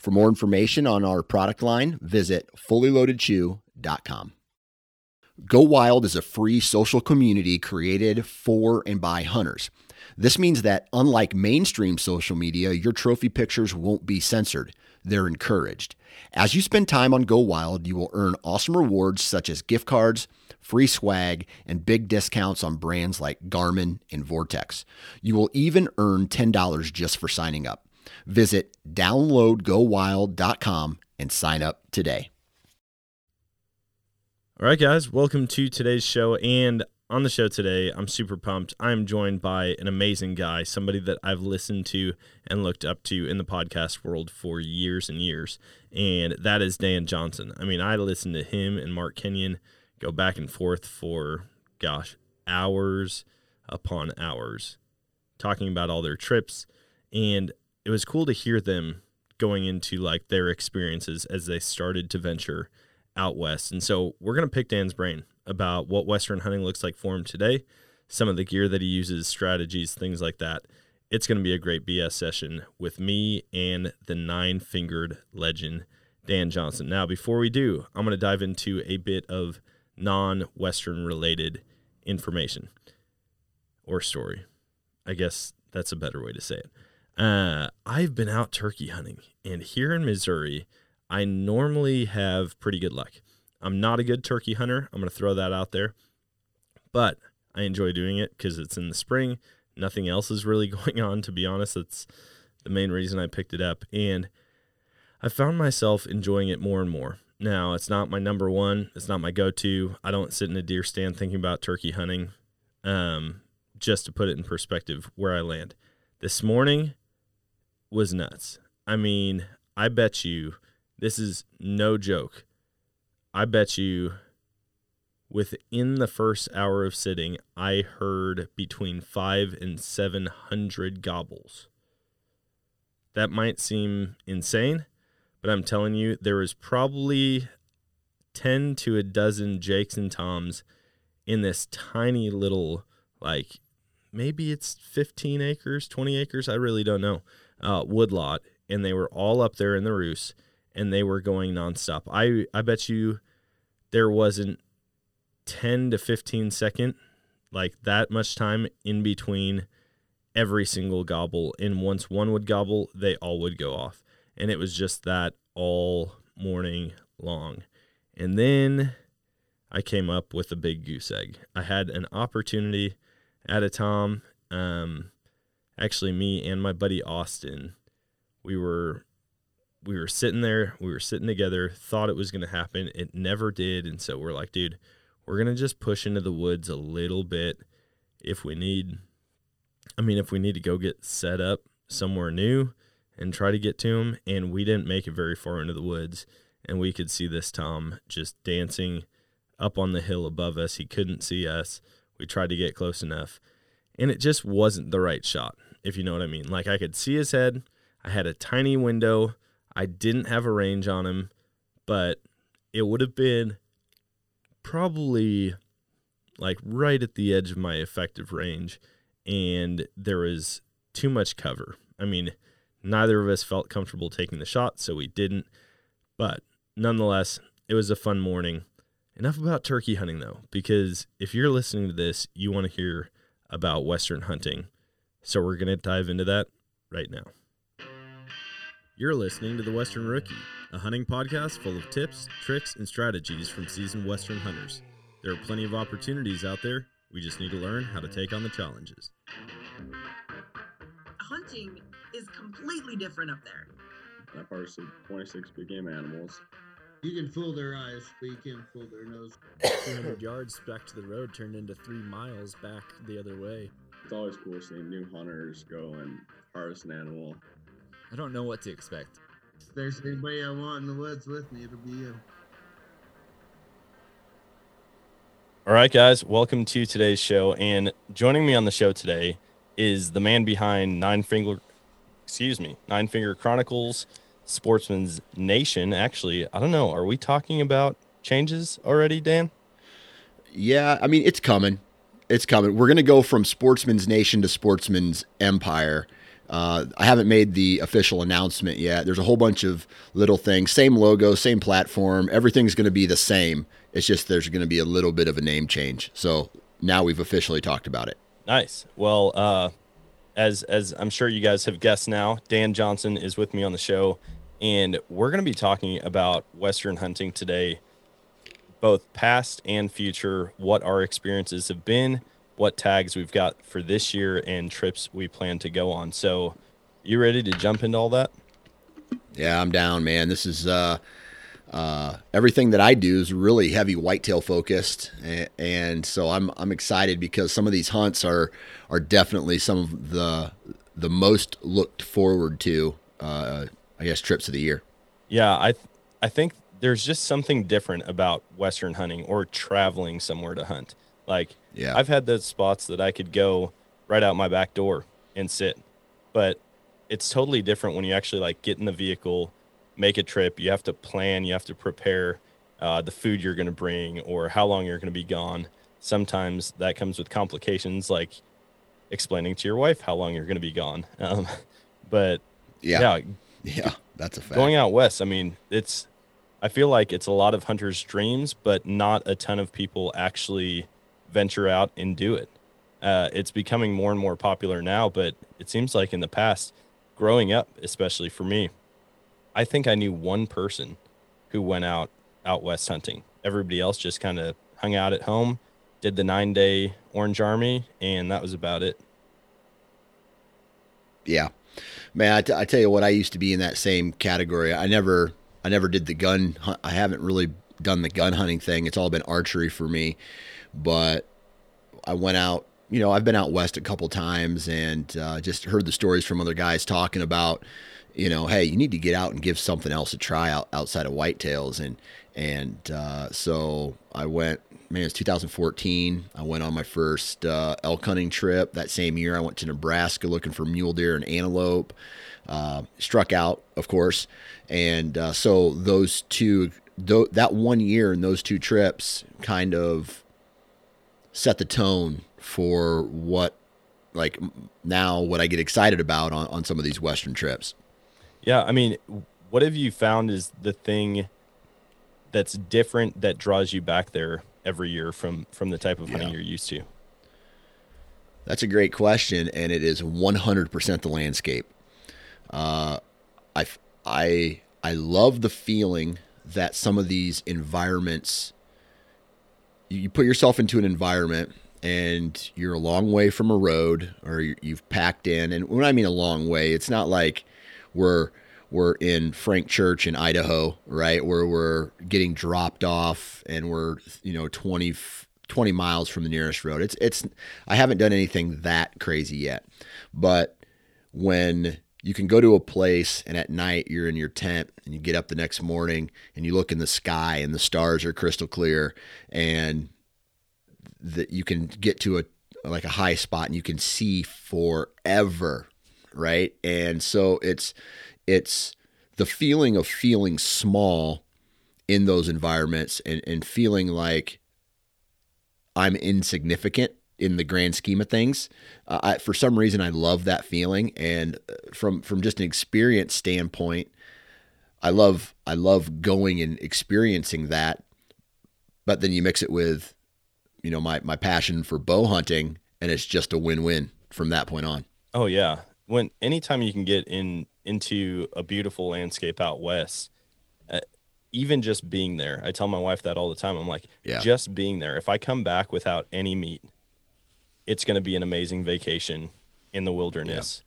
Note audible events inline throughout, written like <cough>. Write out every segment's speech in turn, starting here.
For more information on our product line, visit fullyloadedchew.com. Go Wild is a free social community created for and by hunters. This means that, unlike mainstream social media, your trophy pictures won't be censored. They're encouraged. As you spend time on Go Wild, you will earn awesome rewards such as gift cards, free swag, and big discounts on brands like Garmin and Vortex. You will even earn $10 just for signing up. Visit downloadgowild.com and sign up today. All right, guys, welcome to today's show. And on the show today, I'm super pumped. I'm joined by an amazing guy, somebody that I've listened to and looked up to in the podcast world for years and years. And that is Dan Johnson. I mean, I listened to him and Mark Kenyon go back and forth for, gosh, hours upon hours talking about all their trips. And it was cool to hear them going into like their experiences as they started to venture out west. And so we're going to pick Dan's brain about what Western hunting looks like for him today, some of the gear that he uses, strategies, things like that. It's going to be a great BS session with me and the nine fingered legend, Dan Johnson. Now, before we do, I'm going to dive into a bit of non Western related information or story. I guess that's a better way to say it. Uh, I've been out turkey hunting, and here in Missouri, I normally have pretty good luck. I'm not a good turkey hunter. I'm going to throw that out there, but I enjoy doing it because it's in the spring. Nothing else is really <laughs> going on, to be honest. That's the main reason I picked it up. And I found myself enjoying it more and more. Now, it's not my number one, it's not my go to. I don't sit in a deer stand thinking about turkey hunting. Um, just to put it in perspective, where I land. This morning was nuts. I mean, I bet you this is no joke. I bet you within the first hour of sitting, I heard between five and 700 gobbles. That might seem insane, but I'm telling you, there was probably 10 to a dozen Jakes and Toms in this tiny little, like, maybe it's 15 acres, 20 acres, I really don't know, uh, woodlot. And they were all up there in the roost and they were going nonstop. I, I bet you there wasn't 10 to 15 second, like that much time in between every single gobble. And once one would gobble, they all would go off. And it was just that all morning long. And then I came up with a big goose egg. I had an opportunity at a Tom. Um, actually, me and my buddy Austin, we were we were sitting there, we were sitting together, thought it was going to happen. It never did. And so we're like, dude, we're going to just push into the woods a little bit if we need. I mean, if we need to go get set up somewhere new and try to get to him. And we didn't make it very far into the woods. And we could see this Tom just dancing up on the hill above us. He couldn't see us. We tried to get close enough. And it just wasn't the right shot, if you know what I mean. Like I could see his head. I had a tiny window I didn't have a range on him, but it would have been probably like right at the edge of my effective range. And there was too much cover. I mean, neither of us felt comfortable taking the shot, so we didn't. But nonetheless, it was a fun morning. Enough about turkey hunting, though, because if you're listening to this, you want to hear about Western hunting. So we're going to dive into that right now. You're listening to The Western Rookie, a hunting podcast full of tips, tricks, and strategies from seasoned Western hunters. There are plenty of opportunities out there. We just need to learn how to take on the challenges. Hunting is completely different up there. That part's 26 big game animals. You can fool their eyes, but you can't fool their nose. 200 yards back to the road turned into three miles back the other way. It's always cool seeing new hunters go and harvest an animal I don't know what to expect. If there's anybody I want in the woods with me, it'll be you. All right, guys, welcome to today's show. And joining me on the show today is the man behind Nine Finger, excuse me, Nine Finger Chronicles, Sportsman's Nation. Actually, I don't know. Are we talking about changes already, Dan? Yeah, I mean, it's coming. It's coming. We're going to go from Sportsman's Nation to Sportsman's Empire. Uh, I haven't made the official announcement yet. There's a whole bunch of little things, same logo, same platform. Everything's going to be the same. It's just there's going to be a little bit of a name change. So now we've officially talked about it. Nice. Well, uh, as as I'm sure you guys have guessed now, Dan Johnson is with me on the show, and we're going to be talking about Western hunting today, both past and future. What our experiences have been, what tags we've got for this year, and trips we plan to go on. So, you ready to jump into all that? Yeah, I'm down, man. This is uh, uh, everything that I do is really heavy whitetail focused, and, and so I'm I'm excited because some of these hunts are are definitely some of the the most looked forward to, uh, I guess, trips of the year. Yeah, I th- I think there's just something different about western hunting or traveling somewhere to hunt. Like, Yeah. I've had those spots that I could go right out my back door and sit, but it's totally different when you actually like get in the vehicle, make a trip. You have to plan, you have to prepare uh, the food you're going to bring or how long you're going to be gone. Sometimes that comes with complications like explaining to your wife how long you're going to be gone. <laughs> Um, but Yeah, yeah, yeah, that's a fact. going out west i mean it's i feel like it's a lot of hunters dreams but not a ton of people actually venture out and do it uh, it's becoming more and more popular now but it seems like in the past growing up especially for me i think i knew one person who went out out west hunting everybody else just kind of hung out at home did the nine day orange army and that was about it Yeah, man. I, t- I tell you what, I used to be in that same category. I never, I never did the gun. I haven't really done the gun hunting thing. It's all been archery for me. But I went out. You know, I've been out west a couple times and uh, just heard the stories from other guys talking about, you know, hey, you need to get out and give something else a try out outside of whitetails. And and uh, so I went. Man, it's 2014. I went on my first uh, elk hunting trip. That same year, I went to Nebraska looking for mule deer and antelope. Uh, struck out, of course, and uh, so those two, th- that one year and those two trips, kind of set the tone for what, like now, what I get excited about on, on some of these Western trips. Yeah, I mean, what have you found is the thing that's different that draws you back there every year from from the type of hunting Yeah. you're used to? That's a great question, and it is 100% the landscape. Uh, I, I, I love the feeling that some of these environments, you put yourself into an environment and you're a long way from a road or you- you've packed in. And when I mean a long way, it's not like we're we're in Frank Church in Idaho, right? Where we're getting dropped off and we're, you know, 20, 20 miles from the nearest road. It's, it's, I haven't done anything that crazy yet. But when you can go to a place and at night you're in your tent and you get up the next morning and you look in the sky and the stars are crystal clear and that you can get to a like a high spot and you can see forever right and so it's it's the feeling of feeling small in those environments and, and feeling like i'm insignificant in the grand scheme of things. Uh, I, for some reason i love that feeling. And uh, from from just an experience standpoint i love i love going and experiencing that. But then you mix it with you know my my passion for bow hunting and it's just a win-win from that point on. Oh yeah. When anytime you can get in into a beautiful landscape out west, uh, even just being there, I tell my wife that all the time. I'm like, Yeah. just being there. If I come back without any meat, it's going to be an amazing vacation in the wilderness.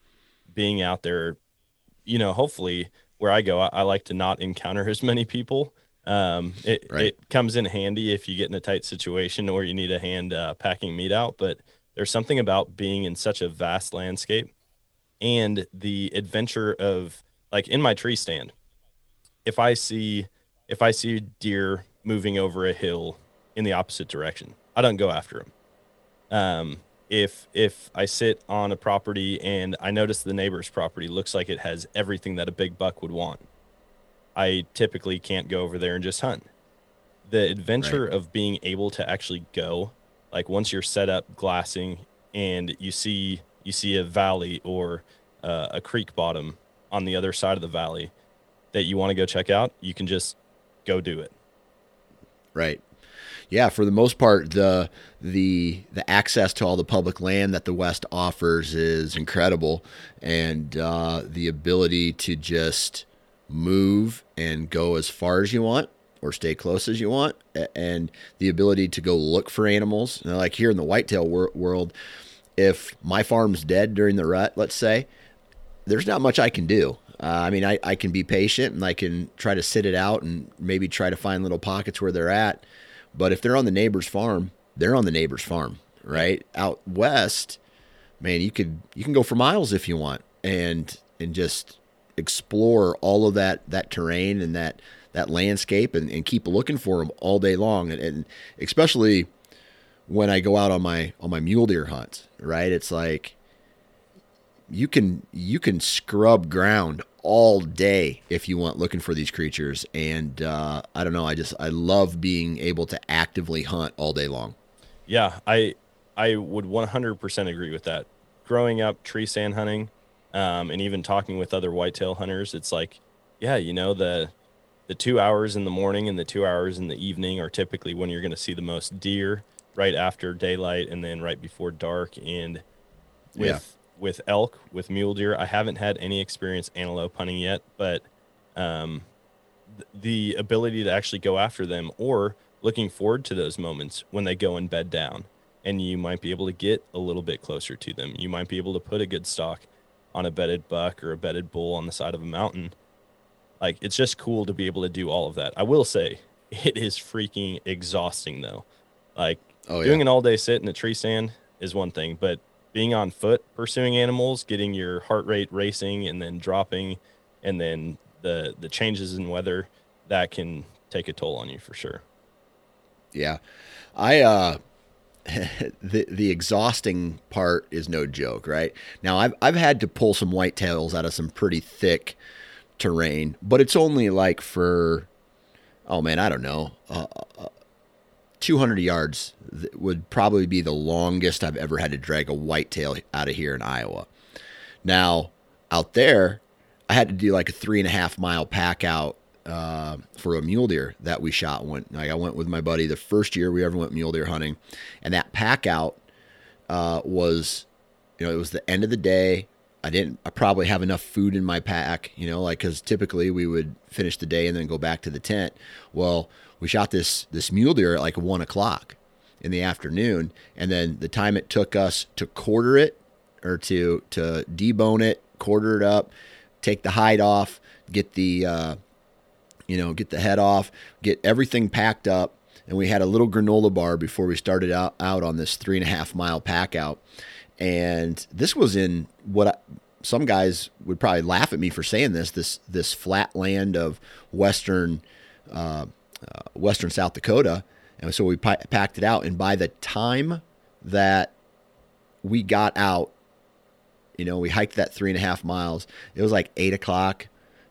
Being out there, you know, hopefully where I go, I, I like to not encounter as many people. Um, it, Right. it comes in handy if you get in a tight situation or you need a hand uh, packing meat out. But there's something about being in such a vast landscape and the adventure of like in my tree stand if I see if I see deer moving over a hill in the opposite direction, I don't go after them. Um, if if I sit on a property and I notice the neighbor's property looks like it has everything that a big buck would want, I typically can't go over there and just hunt. The adventure of being able to actually go, like once you're set up glassing and you see you see a valley or uh, a creek bottom on the other side of the valley that you want to go check out, you can just go do it. Right. Yeah, for the most part, the the the access to all the public land that the West offers is incredible, and uh, the ability to just move and go as far as you want or stay close as you want, and the ability to go look for animals. Like here in the whitetail wor- world, if my farm's dead during the rut, let's say, there's not much I can do. Uh, I mean, I, I can be patient and I can try to sit it out and maybe try to find little pockets where they're at. But if they're on the neighbor's farm, they're on the neighbor's farm, right? Out west, man, you could you can go for miles if you want and and just explore all of that that terrain and that that landscape and, and keep looking for them all day long and, and especially when I go out on my on my mule deer hunts, right? It's like you can you can scrub ground all day if you want looking for these creatures and uh, i don't know i just i love being able to actively hunt all day long Yeah, I I would 100% agree with that. Growing up tree stand hunting, um, and even talking with other whitetail hunters, it's like, yeah, you know the the two hours in the morning and the two hours in the evening are typically when you're going to see the most deer, right after daylight and then right before dark. And with Yeah. with elk, with mule deer, I haven't had any experience antelope hunting yet, but um, th- the ability to actually go after them or looking forward to those moments when they go and bed down. And you might be able to get a little bit closer to them. You might be able to put a good stalk on a bedded buck or a bedded bull on the side of a mountain. Like it's just cool to be able to do all of that. I will say <laughs> it is freaking exhausting though. Like oh yeah doing an all day sit in a tree stand is one thing, but being on foot pursuing animals, getting your heart rate racing and then dropping, and then the the changes in weather that can take a toll on you for sure. Yeah. I uh <laughs> the the exhausting part is no joke, right? Now I've I've had to pull some whitetails out of some pretty thick terrain, but it's only like for oh man, I don't know. Uh, uh, 200 yards would probably be the longest I've ever had to drag a whitetail out of here in Iowa. Now, out there, I had to do like a three and a half mile pack out uh, for a mule deer that we shot. Went like I went with my buddy the first year we ever went mule deer hunting, and that pack out uh, was, you know, it was the end of the day. I didn't. I probably have enough food in my pack, you know, like because typically we would finish the day and then go back to the tent. Well, we shot this this mule deer at like one o'clock in the afternoon, and then the time it took us to quarter it or to to debone it, quarter it up, take the hide off, get the uh, you know get the head off, get everything packed up, and we had a little granola bar before we started out out on this three and a half mile pack out, and this was in what. I, some guys would probably laugh at me for saying this. This this flat land of western uh, uh, western South Dakota, and so we packed it out. And by the time that we got out, you know, we hiked that three and a half miles. It was like eight o'clock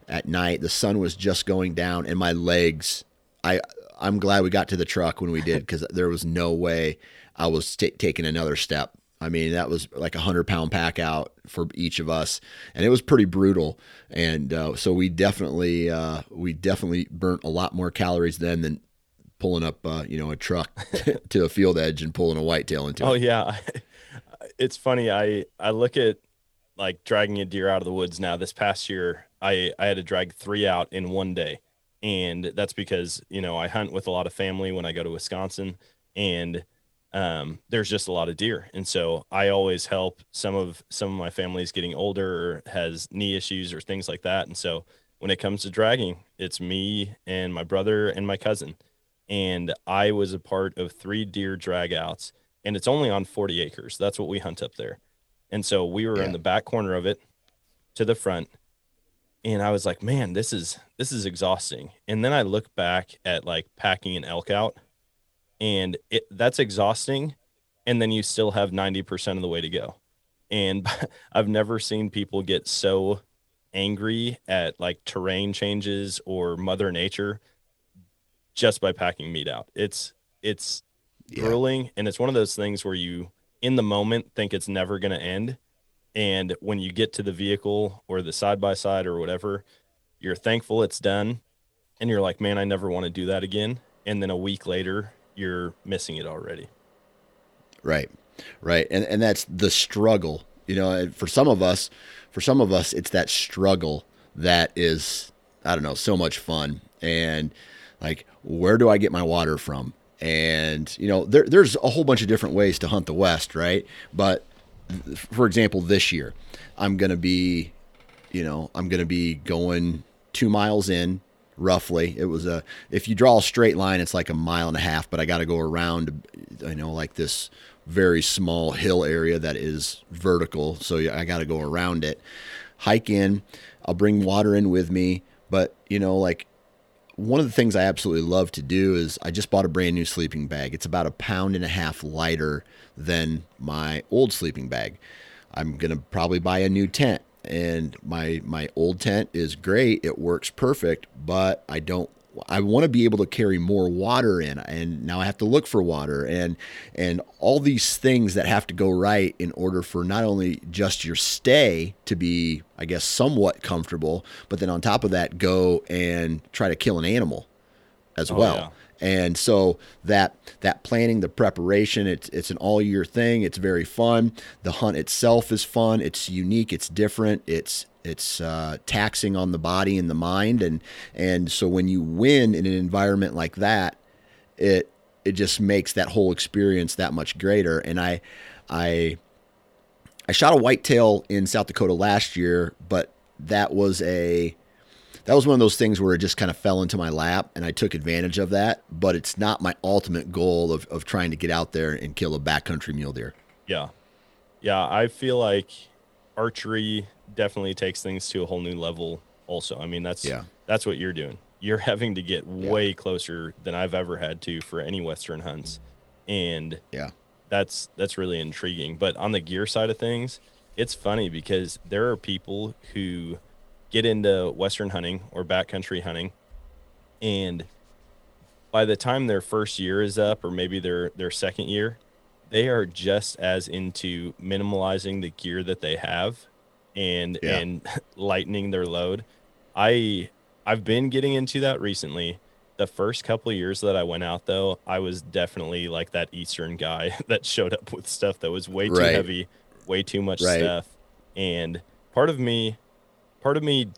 at night. The sun was just going down, and my legs. I I'm glad we got to the truck when we did <laughs> because there was no way I was ta taking another step. I mean, that was like a hundred pound pack out for each of us, and it was pretty brutal. And uh, so we definitely uh, we definitely burnt a lot more calories then than pulling up uh, you know a truck <laughs> to a field edge and pulling a whitetail into Oh it. yeah, <laughs> it's funny. I I look at like dragging a deer out of the woods now. This past year, I I had to drag three out in one day, and that's because you know I hunt with a lot of family when I go to Wisconsin, and um, there's just a lot of deer, and so I always help some of some of my family is getting older or has knee issues or things like that, and so when it comes to dragging, it's me and my brother and my cousin, and I was a part of three deer drag outs and it's only on 40 acres. That's what we hunt up there. And so we were Yeah. in the back corner of it to the front. and I was like, man, this is this is exhausting. And then I look back at like packing an elk out, and it that's exhausting, and then you still have ninety percent of the way to go. And <laughs> I've never seen people get so angry at like terrain changes or Mother Nature just by packing meat out. It's it's Yeah. grueling, and it's one of those things where you in the moment think it's never going to end and when you get to the vehicle or the side by side or whatever you're thankful it's done and you're like man i never want to do that again and then a week later you're missing it already Right. Right. And and that's the struggle. You know, for some of us, for some of us it's that struggle that is I don't know, so much fun. And like where do I get my water from? And you know, there there's a whole bunch of different ways to hunt the west, right? But for example, this year, I'm going to be you know, I'm going to be going 2 miles in roughly. It was a if you draw a straight line it's like a mile and a half, but I got to go around you know like this very small hill area that is vertical, so I got to go around it. Hike in, I'll bring water in with me, but you know like one of the things I absolutely love to do is I just bought a brand new sleeping bag. It's about a pound and a half lighter than my old sleeping bag. I'm going to probably buy a new tent and my my old tent is great. It works perfect, but I don't I want to be able to carry more water in and now I have to look for water and and all these things that have to go right in order for not only just your stay to be I guess somewhat comfortable, but then on top of that go and try to kill an animal as Oh, well. yeah. And so that that planning, the preparation, it's it's an all year thing. It's very fun. The hunt itself is fun. It's unique. It's different. It's it's uh, taxing on the body and the mind. And and so when you win in an environment like that, it it just makes that whole experience that much greater. And I I I shot a whitetail in South Dakota last year, but that was a that was one of those things where it just kind of fell into my lap and I took advantage of that. But it's not my ultimate goal of, of trying to get out there and kill a backcountry mule deer. yeah yeah i feel like archery definitely takes things to a whole new level also i mean that's Yeah. that's what you're doing you're <laughs> having to get way closer than i've ever had to for any western hunts and Yeah. that's that's really intriguing. But on the gear side of things, it's funny because there are people who get into western hunting or backcountry hunting, and by the time their first year is up, or maybe their their second year, they are just as into minimalizing the gear that they have, and Yeah. and <laughs> lightening their load. I I've been getting into that recently. The first couple of years that I went out though, I was definitely like that Eastern guy <laughs> that showed up with stuff that was way too Right. heavy, way too much Right. stuff. And part of me part of me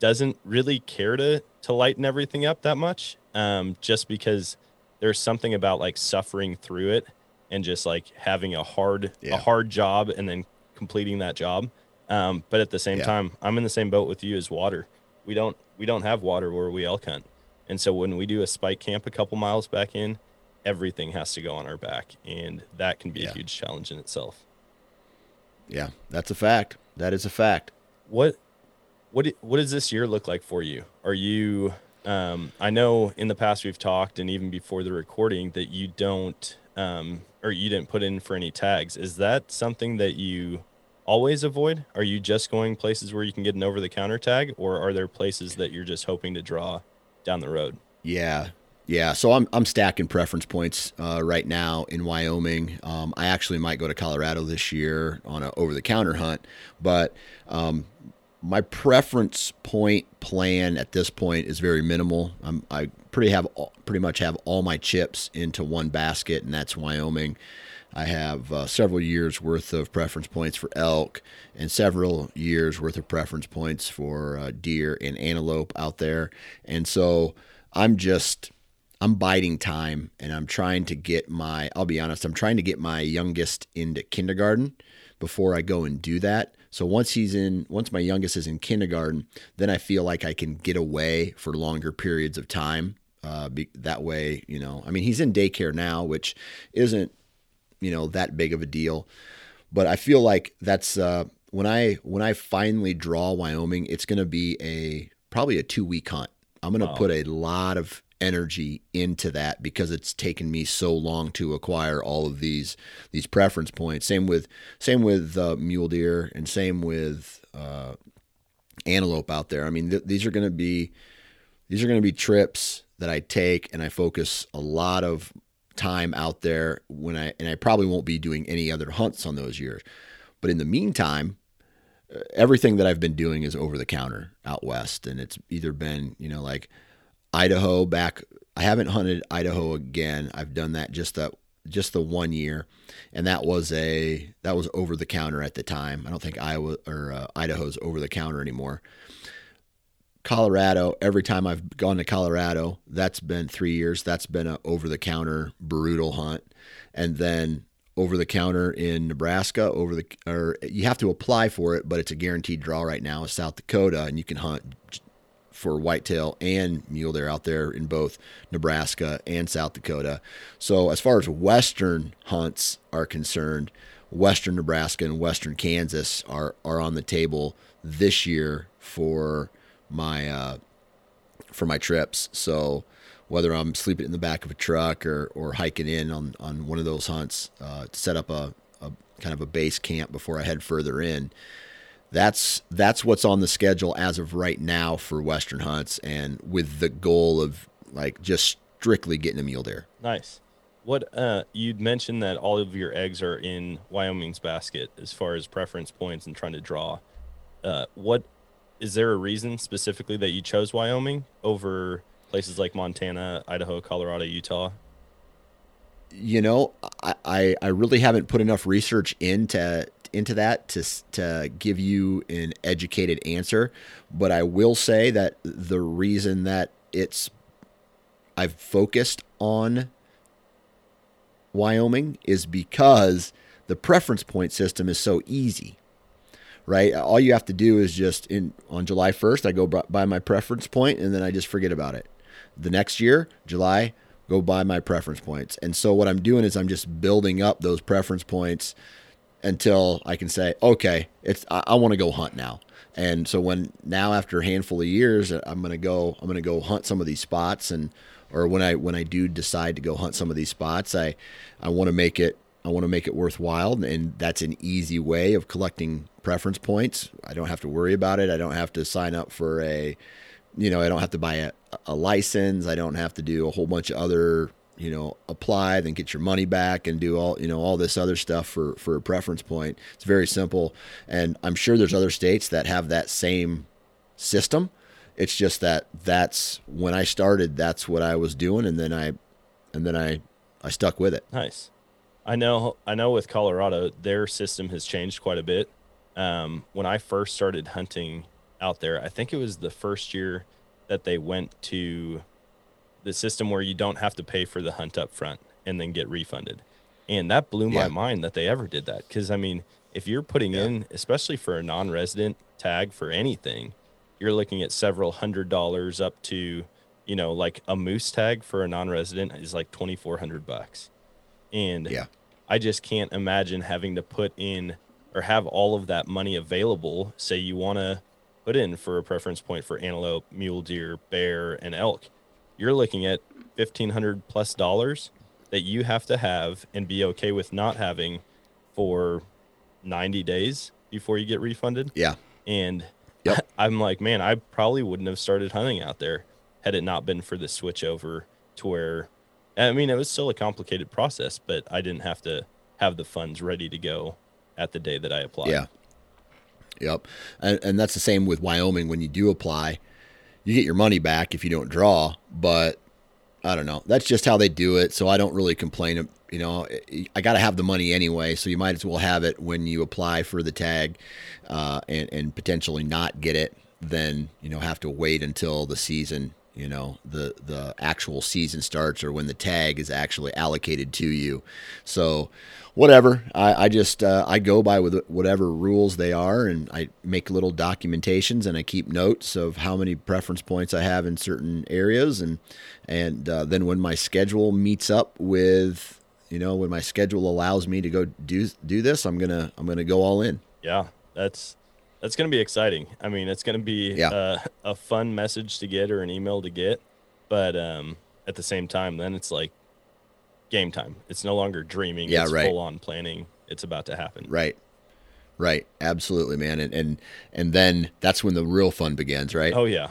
doesn't really care to to lighten everything up that much. Um, just because there's something about like suffering through it and just like having a hard Yeah. a hard job and then completing that job. Um, but at the same Yeah. time, I'm in the same boat with you as water. We don't we don't have water where we elk hunt. And so when we do a spike camp a couple miles back in, everything has to go on our back. And that can be Yeah. a huge challenge in itself. Yeah, that's a fact. That is a fact. what what what does this year look like for you are you um i know in the past we've talked and even before the recording that you don't um or you didn't put in for any tags is that something that you always avoid are you just going places where you can get an over the counter tag or are there places that you're just hoping to draw down the road Yeah. Yeah. So I'm, I'm stacking preference points uh, right now in Wyoming. Um, I actually might go to Colorado this year on a over the counter hunt, but um, my preference point plan at this point is very minimal. I'm, I pretty have pretty much have all my chips into one basket, and that's Wyoming. I have uh, several years worth of preference points for elk and several years worth of preference points for uh, deer and antelope out there. And so I'm just I'm biding time and I'm trying to get my I'll be honest, I'm trying to get my youngest into kindergarten before I go and do that. So once he's in once my youngest is in kindergarten, then I feel like I can get away for longer periods of time. Uh, be, that way, you know, I mean, he's in daycare now, which isn't, you know, that big of a deal. But I feel like that's uh, when I when I finally draw Wyoming, it's going to be a probably a two week hunt. I'm going to Wow. put a lot of energy into that because it's taken me so long to acquire all of these these preference points. Same with same with uh, mule deer and same with uh, antelope out there. I mean, th- these are going to be these are going to be trips that I take and I focus a lot of time out there when I and I probably won't be doing any other hunts on those years. But in the meantime, everything that I've been doing is over the counter out west and it's either been, you know, like Idaho back I haven't hunted Idaho again. I've done that just that just the one year and that was a that was over the counter at the time. I don't think Iowa or uh, Idaho's over the counter anymore. Colorado, every time I've gone to Colorado, that's been three years. That's been a over the counter brutal hunt, and then over the counter in Nebraska, over the or you have to apply for it, but it's a guaranteed draw right now. Is South Dakota, and you can hunt for whitetail and mule deer out there in both Nebraska and South Dakota. So as far as western hunts are concerned, western Nebraska and western Kansas are are on the table this year for my uh, for my trips. So whether I'm sleeping in the back of a truck or or hiking in on on one of those hunts, uh, to set up a, a kind of a base camp before I head further in. That's that's what's on the schedule as of right now for western hunts, and with the goal of like just strictly getting a mule deer. Nice. What uh, you'd mentioned that all of your eggs are in Wyoming's basket as far as preference points and trying to draw. Uh, what is there a reason specifically that you chose Wyoming over places like Montana, Idaho, Colorado, Utah? you know, I, I, I really haven't put enough research into into that to to give you an educated answer, but I will say that the reason that it's I've focused on Wyoming is because the preference point system is so easy. Right? All you have to do is just in on July 1st I go buy my preference point and then I just forget about it. The next year, July, go buy my preference points. And so what I'm doing is I'm just building up those preference points until I can say, okay, it's I, I want to go hunt now. And so when now after a handful of years, uh, I'm gonna go I'm gonna go hunt some of these spots and or when I when I do decide to go hunt some of these spots, I I want to make it I want to make it worthwhile, and that's an easy way of collecting preference points. I don't have to worry about it. I don't have to sign up for a, you know, I don't have to buy a, a license. I don't have to do a whole bunch of other, you know, apply, then get your money back and do all, you know, all this other stuff for for a preference point. It's very simple, and I'm sure there's other states that have that same system. It's just that that's when I started. That's what I was doing, and then I, and then I, I stuck with it. Nice. I know. I know. With Colorado, their system has changed quite a bit. Um, when I first started hunting out there, I think it was the first year that they went to the system where you don't have to pay for the hunt up front and then get refunded. And that blew my mind that they ever did that. Because I mean, if you're putting Yeah. in, especially for a non-resident tag for anything, you're looking at several hundred dollars up to, you know, like a moose tag for a non-resident is like twenty four hundred bucks. And Yeah. I just can't imagine having to put in or have all of that money available. Say you want to put in for a preference point for antelope, mule deer, bear, and elk. You're looking at fifteen hundred plus dollars that you have to have and be okay with not having for ninety days before you get refunded. Yeah. And Yep. <laughs> I'm like, man, I probably wouldn't have started hunting out there had it not been for the switch over to where, I mean, it was still a complicated process, but I didn't have to have the funds ready to go at the day that I applied. Yeah. Yep. And, and that's the same with Wyoming. When you do apply, you get your money back if you don't draw, but I don't know. That's just how they do it. So I don't really complain. You know, I got to have the money anyway. So you might as well have it when you apply for the tag uh, and, and potentially not get it than, you know, have to wait until the season, you know, the, the actual season starts or when the tag is actually allocated to you. So whatever. I, I just uh, I go by with whatever rules they are, and I make little documentations and I keep notes of how many preference points I have in certain areas, and and uh, then when my schedule meets up with you know when my schedule allows me to go do do this, I'm gonna I'm gonna go all in. Yeah. that's that's going to be exciting. I mean, it's going to be Yeah. uh, <laughs> a fun message to get or an email to get, but um, at the same time, then it's like game time. It's no longer dreaming. Yeah, it's right. full on planning. It's about to happen. Right. Right. Absolutely, man. And and and then that's when the real fun begins, right? Oh yeah,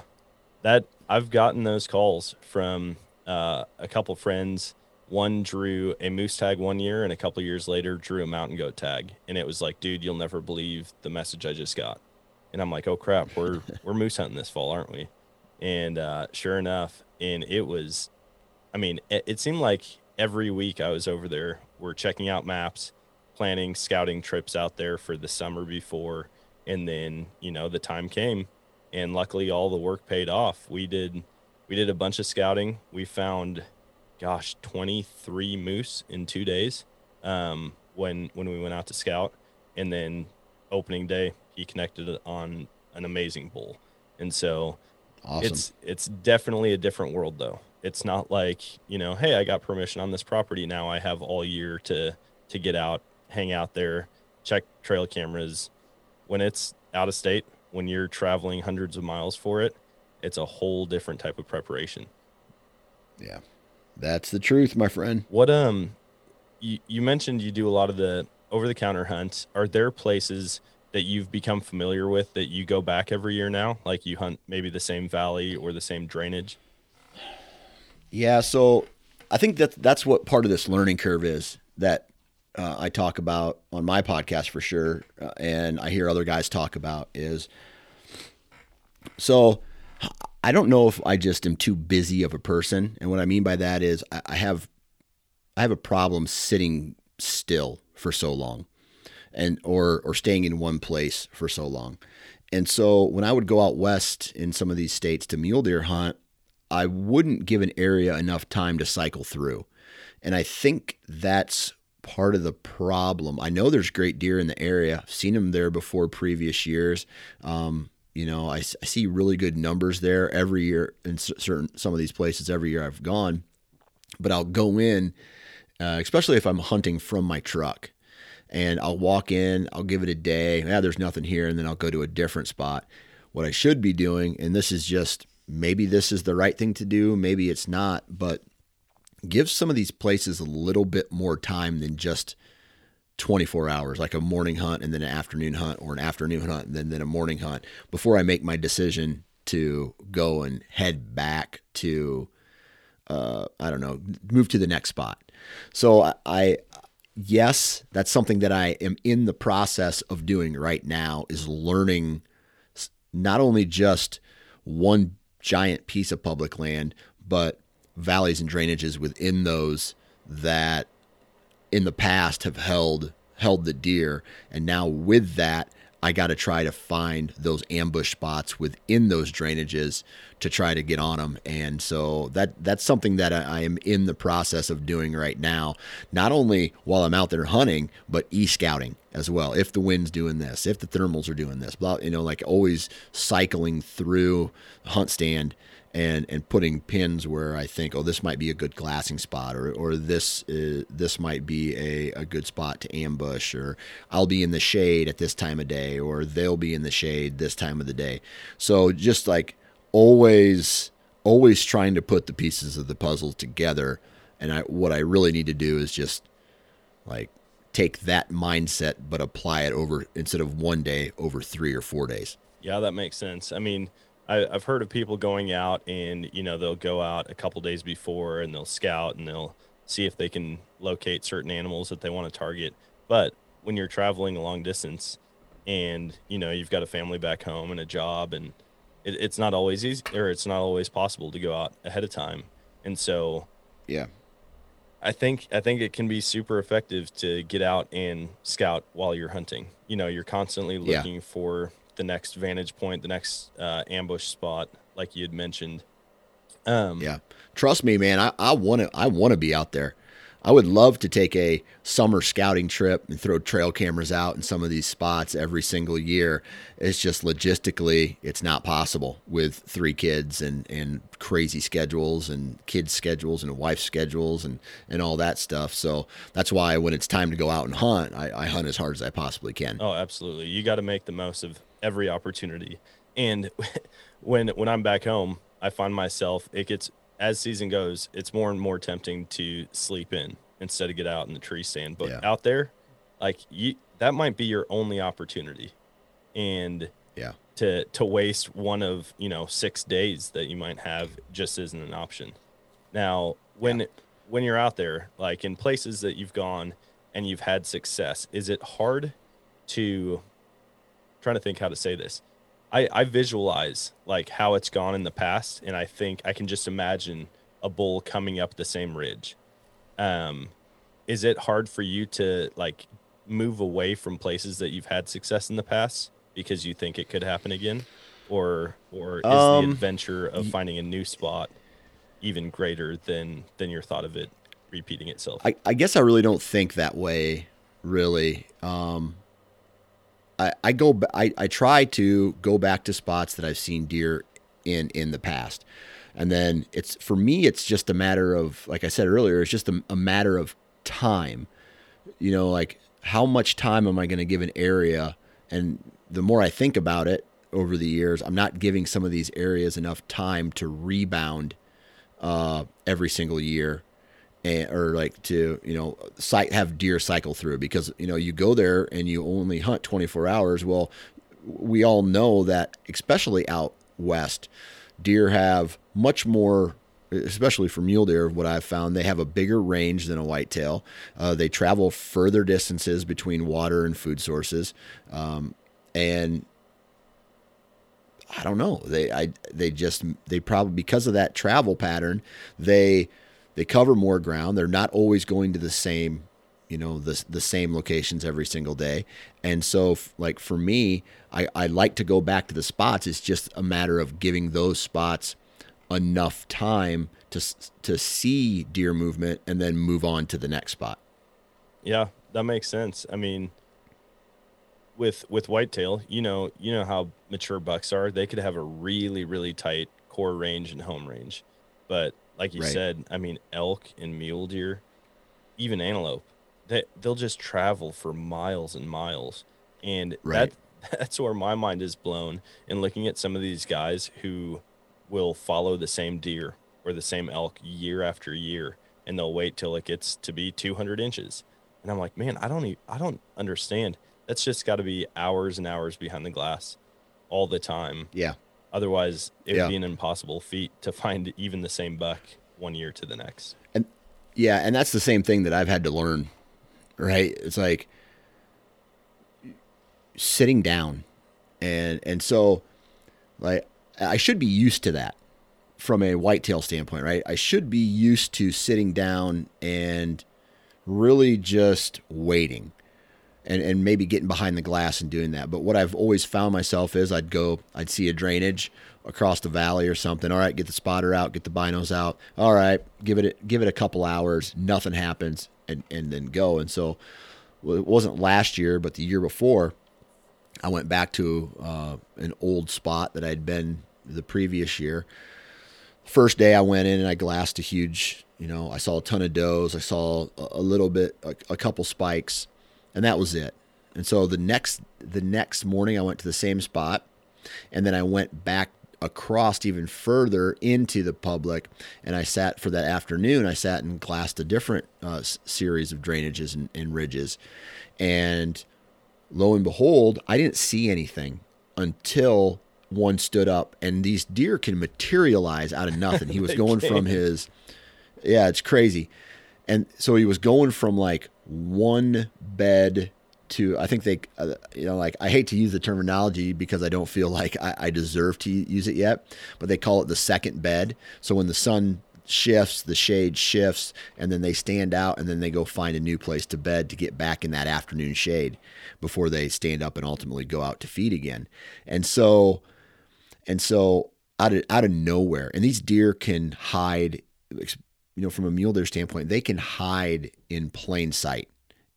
that I've gotten those calls from uh, a couple friends. One drew a moose tag one year, and a couple years later drew a mountain goat tag, and it was like, dude, you'll never believe the message I just got. And I'm like, oh crap, we're <laughs> we're moose hunting this fall, aren't we? And uh, sure enough, and it was, I mean, it, it seemed like every week I was over there, we're checking out maps, planning scouting trips out there for the summer before, and then you know the time came and luckily all the work paid off. We did we did a bunch of scouting. We found gosh, 23 moose in 2 days. Um when when we went out to scout and then opening day he connected on an amazing bull. And so awesome. it's it's definitely a different world though. It's not like, you know, hey, I got permission on this property now I have all year to to get out, hang out there, check trail cameras. When it's out of state, when you're traveling hundreds of miles for it, it's a whole different type of preparation. yeah. That's the truth, my friend. What um you, you mentioned you do a lot of the over the counter hunts. Are there places that you've become familiar with that you go back every year now? Like you hunt maybe the same valley or the same drainage? Yeah, so I think that that's what part of this learning curve is that uh, I talk about on my podcast for sure, uh, and I hear other guys talk about is. So, I don't know if I just am too busy of a person, and what I mean by that is I, have, I have a problem sitting still for so long, and or or staying in one place for so long, and so when I would go out west in some of these states to mule deer hunt, I wouldn't give an area enough time to cycle through. And I think that's part of the problem. I know there's great deer in the area. I've seen them there before previous years. Um, you know, I, I see really good numbers there every year in certain some of these places every year I've gone. But I'll go in, uh, especially if I'm hunting from my truck, and I'll walk in. I'll give it a day. Yeah, there's nothing here, and then I'll go to a different spot. What I should be doing, and this is just maybe this is the right thing to do, maybe it's not, but give some of these places a little bit more time than just 24 hours, like a morning hunt and then an afternoon hunt, or an afternoon hunt and then, then a morning hunt, before I make my decision to go and head back to, uh, I don't know, move to the next spot. So I, I, yes, that's something that I am in the process of doing right now is learning not only just one giant piece of public land, but valleys and drainages within those that in the past have held held the deer. And now with that I got to try to find those ambush spots within those drainages to try to get on them and so that that's something that I, I am in the process of doing right now. Not only while I'm out there hunting but e-scouting as well. If the wind's doing this if the thermals are doing this blah you know like always cycling through HuntStand and and putting pins where I think, oh, this might be a good glassing spot, or or this is, this might be a, a good spot to ambush, or I'll be in the shade at this time of day, or they'll be in the shade this time of the day. So just like always, always trying to put the pieces of the puzzle together. And I what I really need to do is just like take that mindset, but apply it over instead of one day over three or four days. Yeah, that makes sense. I mean, I, I've heard of people going out and you know they'll go out a couple days before and they'll scout and they'll see if they can locate certain animals that they want to target. But when you're traveling a long distance and you know you've got a family back home and a job and it, it's not always easy or it's not always possible to go out ahead of time. And so Yeah. I think I think it can be super effective to get out and scout while you're hunting. You know, you're constantly Yeah. looking for the next vantage point, the next uh, ambush spot, like you had mentioned. Um, Yeah. Trust me, man. I, want to. I want to be out there. I would love to take a summer scouting trip and throw trail cameras out in some of these spots every single year. It's just logistically, it's not possible with three kids and, and crazy schedules and kids' schedules and wife schedules and, and all that stuff. So that's why when it's time to go out and hunt, I, I hunt as hard as I possibly can. Oh, absolutely. You got to make the most of every opportunity. And <laughs> when when I'm back home, I find myself it gets as season goes, it's more and more tempting to sleep in instead of get out in the tree stand. But Yeah. out there, like you, that might be your only opportunity, and Yeah. to to waste one of you know six days that you might have just isn't an option. Now, when when you're out there, like in places that you've gone and you've had success, is it hard to trying to think how to say this? I, I visualize like how it's gone in the past, and I think I can just imagine a bull coming up the same ridge. Um, is it hard for you to like move away from places that you've had success in the past because you think it could happen again, or or is Um, the adventure of finding a new spot even greater than than your thought of it repeating itself? I, I guess I really don't think that way, really. Um, I, I go, I, I try to go back to spots that I've seen deer in in the past, and then it's for me, it's just a matter of, like I said earlier, it's just a, a matter of time. You know, like how much time am I going to give an area? And the more I think about it over the years, I'm not giving some of these areas enough time to rebound uh, every single year and, or like to you know cy- have deer cycle through. Because you know you go there and you only hunt 24 hours. Well we all know that especially out west deer have much more especially for mule deer what i've found they have a bigger range than a whitetail. Uh, they travel further distances between water and food sources. Um, and I don't know. They I they just they probably because of that travel pattern, they they cover more ground. They're not always going to the same, you know, the the same locations every single day. And so f- like for me, I I like to go back to the spots. It's just a matter of giving those spots enough time to to see deer movement and then move on to the next spot. Yeah, that makes sense. I mean, with with whitetail, you know, you know how mature bucks are. They could have a really really tight core range and home range, but like you Right. said, I mean, elk and mule deer, even antelope, they they'll just travel for miles and miles, and Right. that <laughs> that's where my mind is blown in looking at some of these guys who will follow the same deer or the same elk year after year, and they'll wait till it gets to be 200 inches. And I'm like, man, I don't, even, I don't understand. That's just got to be hours and hours behind the glass, all the time. Yeah. Otherwise, it Yeah. would be an impossible feat to find even the same buck one year to the next. And Yeah, and that's the same thing that I've had to learn, right? It's like sitting down, and and so like I should be used to that from a whitetail standpoint, right? I should be used to sitting down and really just waiting. And, and maybe getting behind the glass and doing that. But what I've always found myself is I'd go, I'd see a drainage across the valley or something. All right, get the spotter out, get the binos out. All right, give it give it a couple hours, nothing happens, and and then go. And so well, it wasn't last year, but the year before, I went back to uh, an old spot that I'd been the previous year. First day I went in and I glassed a huge, you know, I saw a ton of does. I saw a, little bit, a, a couple spikes, and that was it. And so the next the next morning I went to the same spot, and then I went back across even further into the public, and I sat for that afternoon. I sat and glassed a different uh, s- series of drainages and, and ridges, and lo and behold, I didn't see anything until one stood up, and these deer can materialize out of nothing. He <laughs> was going from his, yeah, it's crazy, and so he was going from like one bed to I think they, uh, you know, like I hate to use the terminology because I don't feel like I, I deserve to use it yet, but they call it the second bed. So when the sun shifts, the shade shifts, and then they stand out, and then they go find a new place to bed to get back in that afternoon shade before they stand up and ultimately go out to feed again. And so, and so out of out of nowhere, and these deer can hide you know, from a mule deer standpoint, they can hide in plain sight.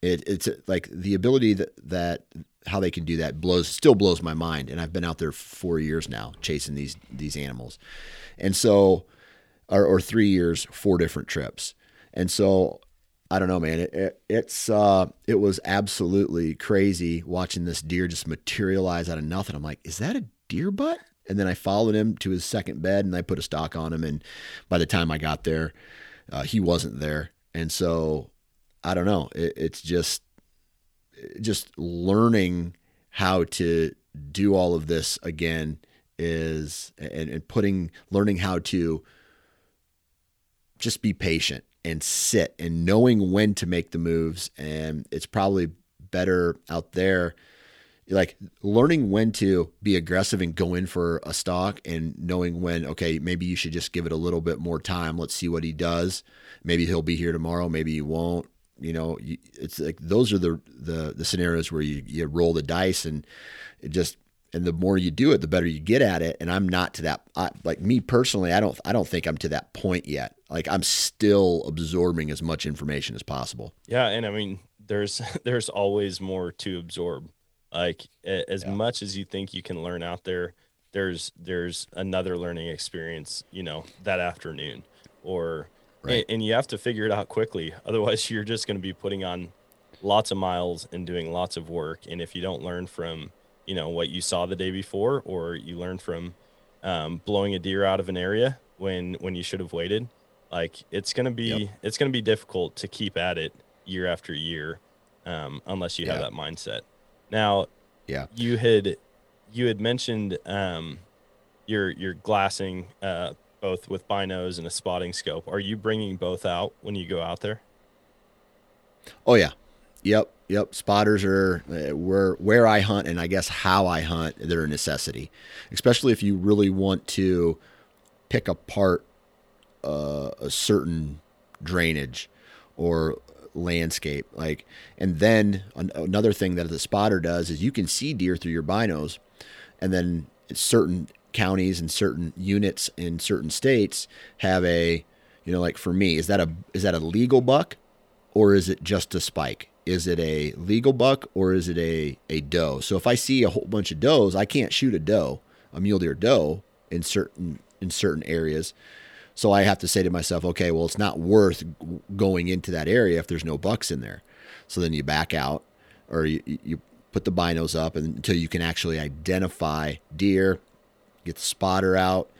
It, it's like the ability that, that how they can do that blows still blows my mind. And I've been out there four years now chasing these these animals, and so, or, or three years, four different trips, and so I don't know, man. It, it, it's uh, it was absolutely crazy watching this deer just materialize out of nothing. I'm like, is that a deer butt? And then I followed him to his second bed and I put a stalk on him. And by the time I got there, uh, he wasn't there. And so I don't know. It, it's just just learning how to do all of this again is and, and putting learning how to just be patient and sit and knowing when to make the moves and it's probably better out there like learning when to be aggressive and go in for a stalk and knowing when okay maybe you should just give it a little bit more time. Let's see what he does. Maybe he'll be here tomorrow. Maybe he won't. You know it's like those are the the, the scenarios where you, you roll the dice and it just and the more you do it the better you get at it. And i'm not to that I, like me personally i don't i don't think i'm to that point yet. Like i'm still absorbing as much information as possible. Yeah and i mean there's <laughs> there's always more to absorb like as yeah. much as you think you can learn out there there's there's another learning experience you know that afternoon or right. and, and you have to figure it out quickly <laughs> otherwise you're just going to be putting on lots of miles and doing lots of work and if you don't learn from you know what you saw the day before or you learn from um, blowing a deer out of an area when when you should have waited like it's going to be yep. it's going to be difficult to keep at it year after year um, unless you yeah. have that mindset now, yeah, you had you had mentioned um, your your glassing uh, both with binos and a spotting scope. Are you bringing both out when you go out there? Oh yeah, yep, yep. Spotters are uh, where where I hunt, and I guess how I hunt. They're a necessity, especially if you really want to pick apart uh, a certain drainage or landscape. Like, and then an, another thing that the spotter does is you can see deer through your binos, and then certain counties and certain units in certain states have a, you know, like for me, is that a is that a legal buck, or is it just a spike? Is it a legal buck or is it a a doe? So if I see a whole bunch of does, I can't shoot a doe, a mule deer doe in certain in certain areas so I have to say to myself, okay, well, it's not worth going into that area if there's no bucks in there. So then you back out or you, you put the binos up until you can actually identify deer, get the spotter out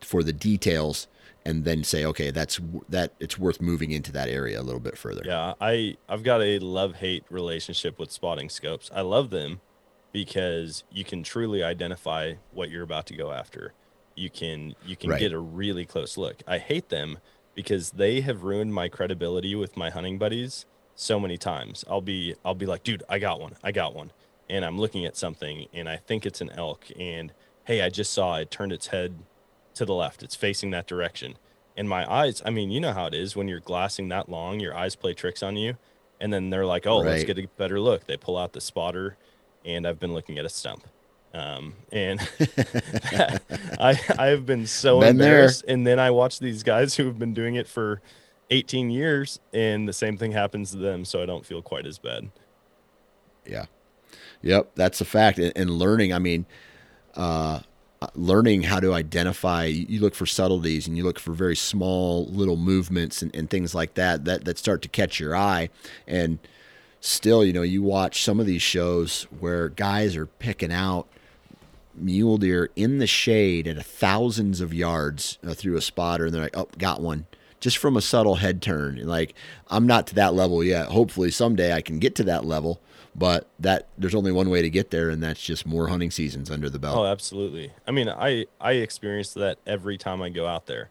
for the details and then say okay that's that it's worth moving into that area a little bit further. Yeah i i've got a love hate relationship with spotting scopes. I love them because you can truly identify what you're about to go after you can you can right. get a really close look. I hate them because they have ruined my credibility with my hunting buddies so many times. I'll be I'll be like, dude, I got one, I got one, and I'm looking at something and I think it's an elk, and hey, I just saw it turned its head to the left. It's facing that direction. And my eyes, I mean, you know how it is when you're glassing that long, your eyes play tricks on you. And then they're like, oh, right. let's get a better look. They pull out the spotter, and I've been looking at a stump. Um, and <laughs> I I have been so been embarrassed. There. And then I watch these guys who have been doing it for 18 years, and the same thing happens to them. So I don't feel quite as bad. Yeah. Yep, that's a fact. And, and learning, I mean, uh, learning how to identify you look for subtleties and you look for very small little movements and, and things like that, that that start to catch your eye and still you know you watch some of these shows where guys are picking out mule deer in the shade at thousands of yards uh, through a spotter, and they're like, "Oh, got one." Just from a subtle head turn, and like I'm not to that level yet. Hopefully someday I can get to that level, but that there's only one way to get there, and that's just more hunting seasons under the belt. Oh, absolutely. I mean, I I experience that every time I go out there.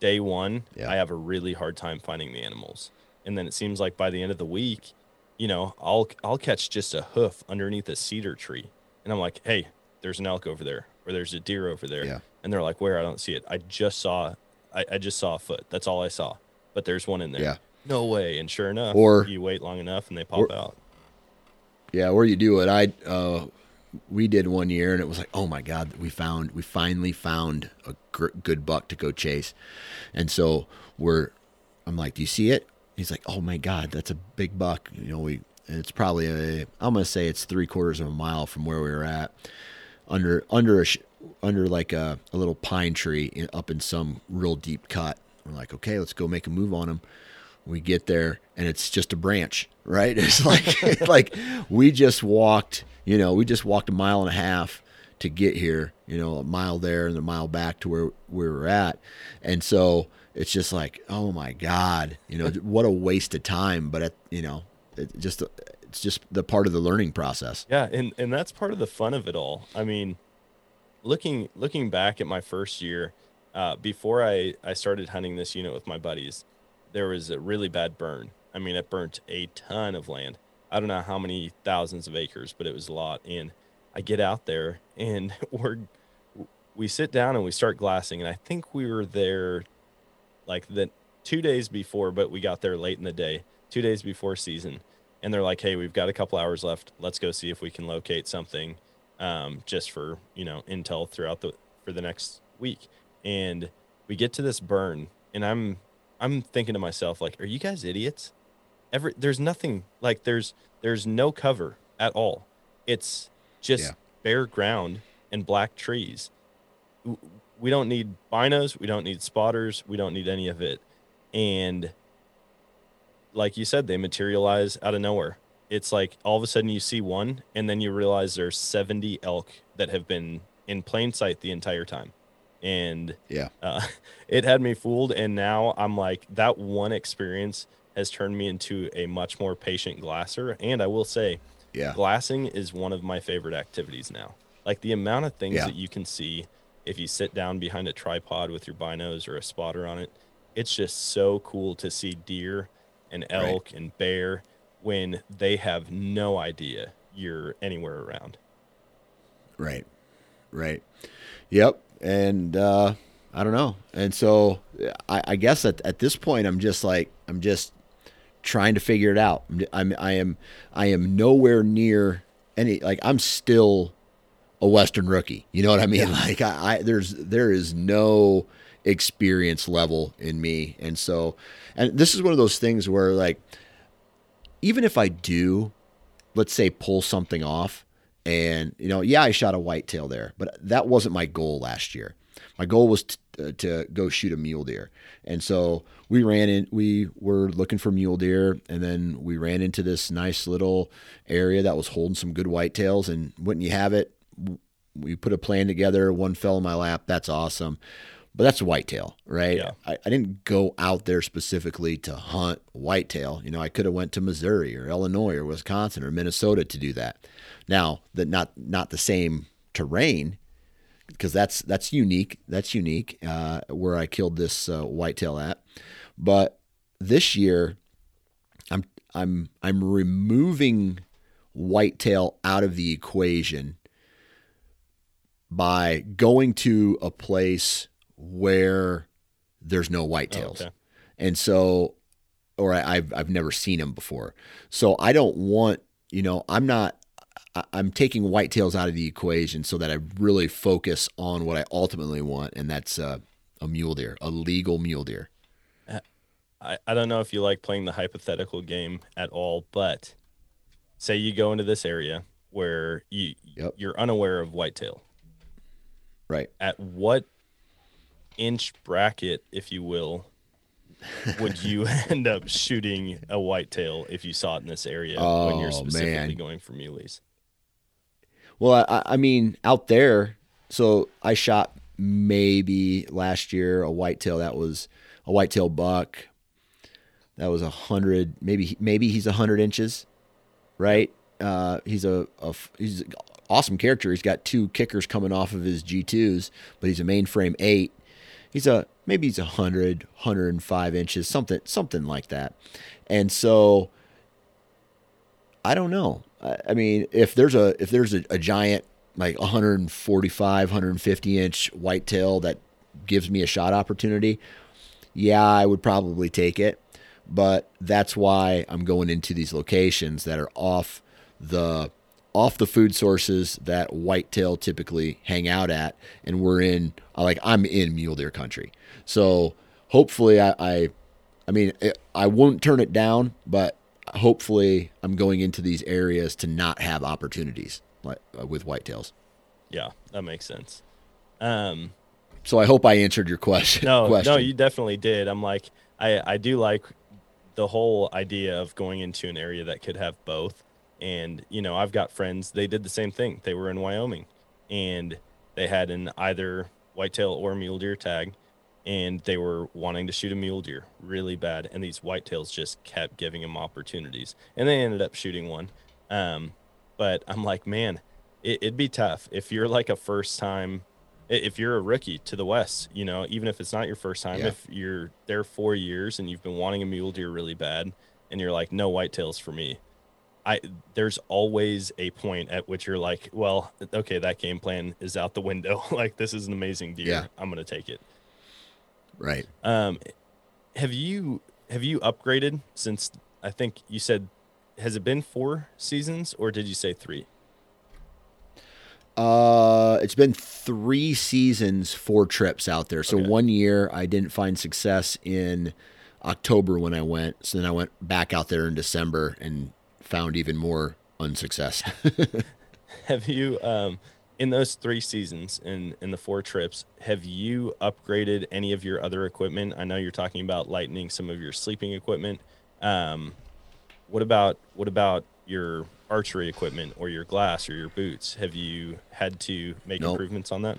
Day one, yeah. I have a really hard time finding the animals, and then it seems like by the end of the week, you know, I'll I'll catch just a hoof underneath a cedar tree, and I'm like, hey, there's an elk over there or there's a deer over there. Yeah. And they're like, where? I don't see it. I just saw, I, I just saw a foot. That's all I saw. But there's one in there. Yeah. No way. And sure enough, or you wait long enough and they pop or, out. Yeah. Or you do it. I, uh, we did one year and it was like, oh my God, we found, we finally found a gr- good buck to go chase. And so we're, I'm like, do you see it? He's like, oh my god, that's a big buck. You know, we it's probably a I'm gonna say it's three quarters of a mile from where we were at, under under a under like a, a little pine tree in, up in some real deep cut. We're like, okay, let's go make a move on him. We get there and it's just a branch, right? <laughs> It's like like we just walked, you know, we just walked a mile and a half to get here, you know, a mile there and a mile back to where, where we we're at. And so it's just like, oh my God, you know, what a waste of time. But, at, you know, it just, it's just the part of the learning process. Yeah. And, and that's part of the fun of it all. I mean, looking, looking back at my first year, uh, before I, I started hunting this unit with my buddies, there was a really bad burn. I mean, it burnt a ton of land. I don't know how many thousands of acres, but it was a lot. And I get out there and <laughs> we're we sit down and we start glassing and I think we were there like the 2 days before but we got there late in the day 2 days before season and they're like hey we've got a couple hours left let's go see if we can locate something um, just for you know intel throughout the for the next week and we get to this burn and I'm I'm thinking to myself like are you guys idiots every there's nothing like there's there's no cover at all it's just Yeah. bare ground and black trees. We don't need binos, we don't need spotters, we don't need any of it. And like you said, they materialize out of nowhere. It's like all of a sudden you see one, and then you realize there's 70 elk that have been in plain sight the entire time. And Yeah. uh, <laughs> it had me fooled. And now I'm like, that one experience has turned me into a much more patient glasser. And I will say, Yeah. glassing is one of my favorite activities now. Like the amount of things Yeah. that you can see if you sit down behind a tripod with your binos or a spotter on it, it's just so cool to see deer and Right. elk and bear when they have no idea you're anywhere around. Right. Right. Yep. And uh, I don't know. And so I, I guess at, at this point, I'm just like, I'm just trying to figure it out. I'm, I am, I am nowhere near any, like, I'm still a Western rookie. You know what I mean? Like, I, I, there's, there is no experience level in me. And so, and this is one of those things where, like, even if I do, let's say, pull something off, and you know, yeah, I shot a whitetail there, but that wasn't my goal last year. My goal was t- uh, to go shoot a mule deer, and so we ran in. We were looking for mule deer, and then we ran into this nice little area that was holding some good whitetails. And wouldn't you have it, we put a plan together. One fell in my lap. That's awesome. But that's whitetail, right? Yeah. I, I didn't go out there specifically to hunt whitetail. You know, I could have went to Missouri or Illinois or Wisconsin or Minnesota to do that. Now, that not not the same terrain because that's that's unique. That's unique uh, where I killed this uh, whitetail at. But this year, I'm I'm I'm removing whitetail out of the equation by going to a place where there's no whitetails. okay. And so, or I, I've, I've never seen them before. So I don't want, you know, I'm not, I'm taking whitetails out of the equation so that I really focus on what I ultimately want. And that's uh, a mule deer, a legal mule deer. I, I don't know if you like playing the hypothetical game at all, but say you go into this area where you Yep. you're unaware of whitetail. Right. At what inch bracket, if you will, would <laughs> you end up shooting a whitetail if you saw it in this area when you're Oh, specifically man. going for muleys? Well, I, I mean, out there, so I shot maybe last year a whitetail that was a whitetail buck. That was a hundred, maybe maybe he's a hundred inches, right? Uh, he's a he's an awesome character. He's got two kickers coming off of his G twos, but he's a mainframe eight. He's a maybe he's a hundred, hundred and five inches, something something like that. And so I don't know. I, I mean, if there's a if there's a, a giant like 145, 150 inch whitetail that gives me a shot opportunity, yeah, I would probably take it. But that's why I'm going into these locations that are off the off the food sources that whitetail typically hang out at, and we're in like I'm in mule deer country. So hopefully I, I I mean, it, I won't turn it down, but hopefully, I'm going into these areas to not have opportunities like uh, with whitetails. Yeah, that makes sense. Um, So I hope I answered your question. no, question. no, you definitely did. I'm like, I, I do like the whole idea of going into an area that could have both. And, you know, I've got friends, they did the same thing. They were in Wyoming and they had an either whitetail or mule deer tag and they were wanting to shoot a mule deer really bad. And these whitetails just kept giving them opportunities and they ended up shooting one. Um, but I'm like, man, it, it'd be tough if you're like a first time if you're a rookie to the west you know even if it's not your first time Yeah. if you're there four years and you've been wanting a mule deer really bad and you're like no whitetails for me i there's always a point at which you're like well okay that game plan is out the window <laughs> like this is an amazing deer Yeah. i'm gonna take it right. um have you have you upgraded since i think you said has it been four seasons or did you say three Uh, it's been three seasons, four trips out there. So Okay. one year I didn't find success in October when I went. So then I went back out there in December and found even more unsuccess. <laughs> have you um in those three seasons in in the four trips have you upgraded any of your other equipment i know you're talking about lightening some of your sleeping equipment um what about what about your archery equipment or your glass or your boots have you had to make Nope. improvements on that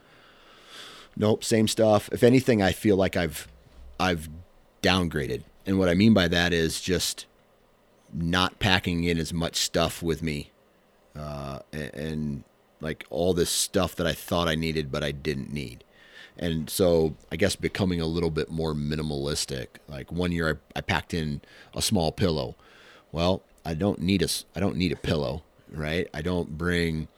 Nope, same stuff. If anything, I feel like I've I've downgraded. And what I mean by that is just not packing in as much stuff with me. Uh, and, and like all this stuff that I thought I needed but I didn't need. And so I guess becoming a little bit more minimalistic. Like one year I, I packed in a small pillow. Well, I don't need a I don't need a pillow, right? I don't bring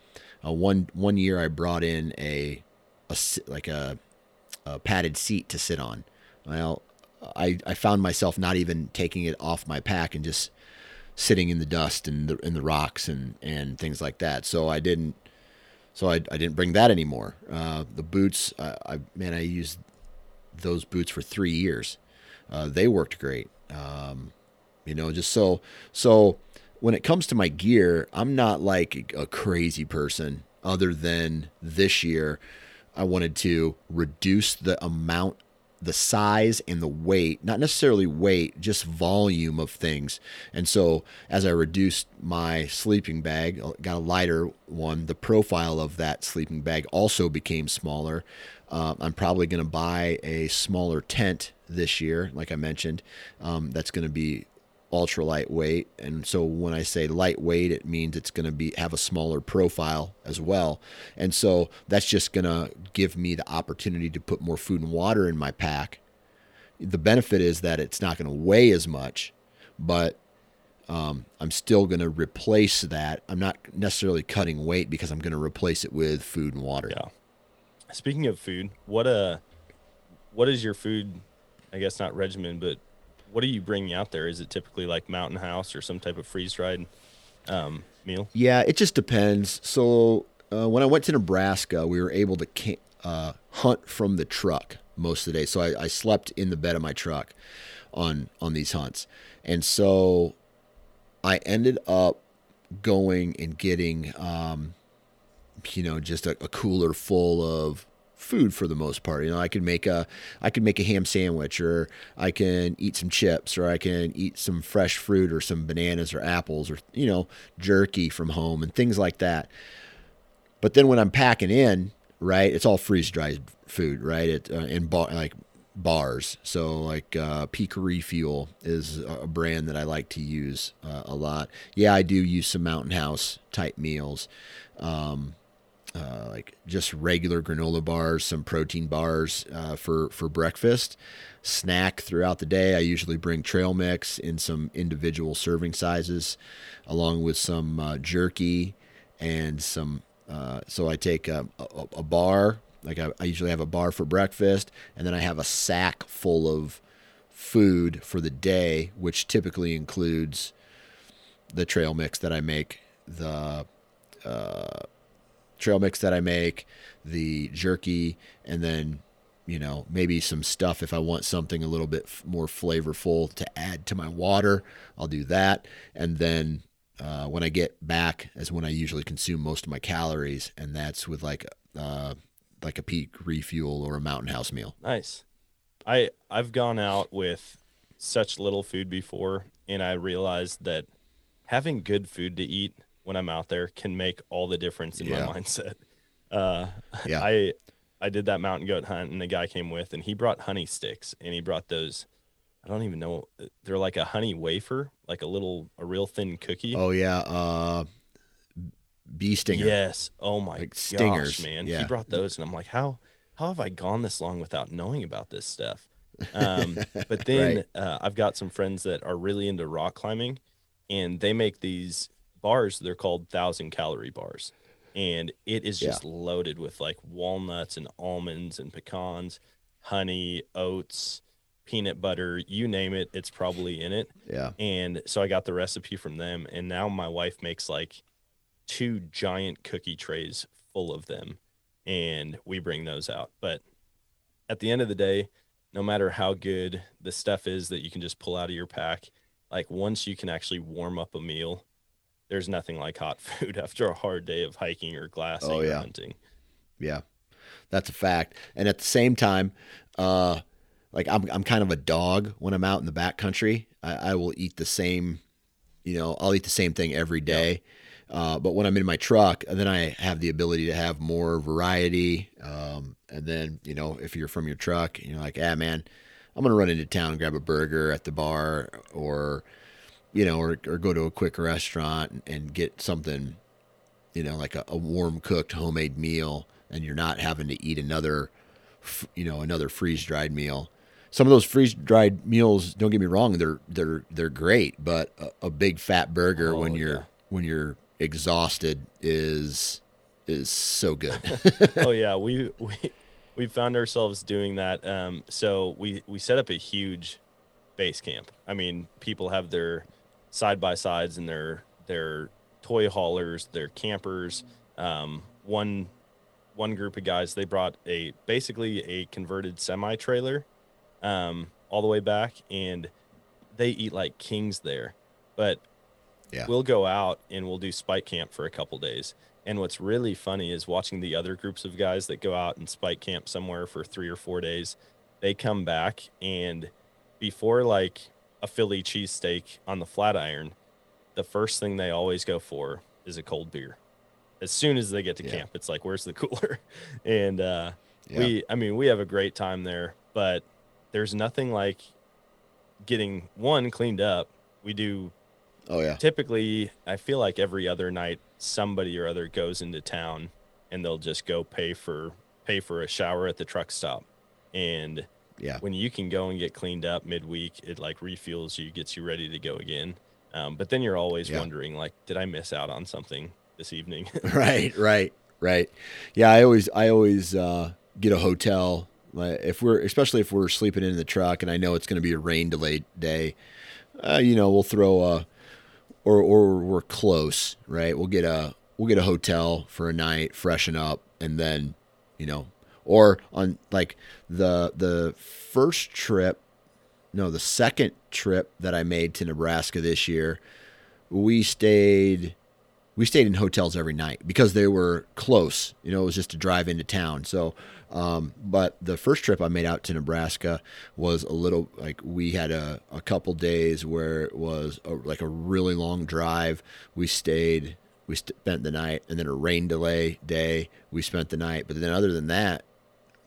a one one year I brought in a a like a, a padded seat to sit on. Well, I I found myself not even taking it off my pack and just sitting in the dust and the in the rocks and and things like that. So I didn't so I, I didn't bring that anymore. Uh, the boots, uh, I man, I used those boots for three years. Uh, they worked great. Um, you know, just so so when it comes to my gear, I'm not like a crazy person. Other than this year, I wanted to reduce the amount, the size, and the weight. Not necessarily weight, just volume of things. And so as I reduced my sleeping bag, uh, got a lighter one. The profile of that sleeping bag also became smaller. Uh, I'm probably going to buy a smaller tent this year, like I mentioned. Um, that's going to be ultra lightweight and so when i say lightweight it means it's going to be have a smaller profile as well and so that's just going to give me the opportunity to put more food and water in my pack the benefit is that it's not going to weigh as much but um, i'm still going to replace that i'm not necessarily cutting weight because i'm going to replace it with food and water Yeah. Speaking of food, what uh, what is your food? I guess not regimen, but what are you bringing out there? Is it typically like Mountain House or some type of freeze dried um, meal? Yeah, it just depends. So uh, when I went to Nebraska, we were able to uh, hunt from the truck most of the day. So I, I slept in the bed of my truck on on these hunts, and so I ended up going and getting, um, you know, just a, a cooler full of food for the most part. You know, I could make a I could make a ham sandwich or I can eat some chips or I can eat some fresh fruit or some bananas or apples or you know, jerky from home and things like that. But then when I'm packing in, right, it's all freeze dried food, right? It uh, in bar like bars. So like uh, Peak Refuel is a brand that I like to use uh, a lot. Yeah, I do use some Mountain House type meals. Um, uh, like just regular granola bars, some protein bars uh, for for breakfast. Snack throughout the day. I usually bring trail mix in some individual serving sizes, along with some uh, jerky and some. Uh, so I take a, a, a bar. Like I, I usually have a bar for breakfast, and then I have a sack full of food for the day, which typically includes the trail mix that I make, the uh, trail mix that I make, the jerky, and then you know, maybe some stuff if I want something a little bit f- more flavorful to add to my water, I'll do that. And then uh, when I get back, is when I usually consume most of my calories, and that's with like uh, like a peak refuel or a mountain house meal. Nice. I I've gone out with such little food before and I realized that having good food to eat when I'm out there can make all the difference in Yeah. my mindset. <laughs> Uh Yeah. I I did that mountain goat hunt and the guy came with and he brought honey sticks and he brought those I don't even know they're like a honey wafer, like a little a real thin cookie. Oh yeah, uh, bee stinger. Yes. Oh my Like gosh, stingers, man. yeah. He brought those, and I'm like, how how have I gone this long without knowing about this stuff? Um, <laughs> but then Right. uh, I've got some friends that are really into rock climbing, and they make these bars. They're called thousand calorie bars, and it is Yeah. just loaded with like walnuts and almonds and pecans, honey, oats, peanut butter, you name it, it's probably in it. Yeah. And so I got the recipe from them, and now my wife makes like two giant cookie trays full of them, and we bring those out. But at the end of the day, no matter how good the stuff is that you can just pull out of your pack, like once you can actually warm up a meal, there's nothing like hot <laughs> food after a hard day of hiking or glassing Oh, or hunting. Yeah, that's a fact. And at the same time, uh, like I'm, I'm kind of a dog when I'm out in the backcountry. I, I will eat the same, you know, I'll eat the same thing every day. Uh, but when I'm in my truck, then I have the ability to have more variety. Um, and then, you know, if you're from your truck, you're like, ah, man, I'm gonna run into town and grab a burger at the bar, or, you know, or, or go to a quick restaurant and, and get something you know, like a, a warm cooked homemade meal, and you're not having to eat another, you know, another freeze dried meal. Some of those freeze dried meals, don't get me wrong, they're they're they're great, but a, a big fat burger when Oh, you're yeah. when you're exhausted is is so good. <laughs> oh <laughs> yeah, we we we found ourselves doing that. Um, so we we set up a huge base camp. I mean, people have their side by sides and their their toy haulers, their campers. Um, one one group of guys they brought a basically a converted semi trailer, um, all the way back, and they eat like kings there. But Yeah. we'll go out and we'll do spike camp for a couple days. And what's really funny is watching the other groups of guys that go out and spike camp somewhere for three or four days. They come back and before like a Philly cheesesteak on the flat iron, the first thing they always go for is a cold beer. As soon as they get to Yeah. camp, it's like, where's the <laughs> cooler? And uh, Yeah. we, I mean, we have a great time there, but there's nothing like getting one cleaned up. We do oh yeah, typically i feel like every other night somebody or other goes into town and they'll just go pay for pay for a shower at the truck stop and yeah, when you can go and get cleaned up midweek it like refuels you gets you ready to go again um, but then you're always Yeah. wondering like did i miss out on something this evening <laughs> <laughs> right, right, right. Yeah, I always I always uh, get a hotel if we're especially if we're sleeping in the truck and I know it's going to be a rain delayed day. Uh, you know, we'll throw a or or we're close, right? We'll get a we'll get a hotel for a night, freshen up, and then you know, or on like the the first trip, no, the second trip that I made to Nebraska this year, we stayed we stayed in hotels every night because they were close. You know, it was just a drive into town. So, um, but the first trip I made out to Nebraska was a little like we had a, a couple days where it was a, like a really long drive. We stayed, we spent the night, and then a rain delay day. We spent the night, but then other than that,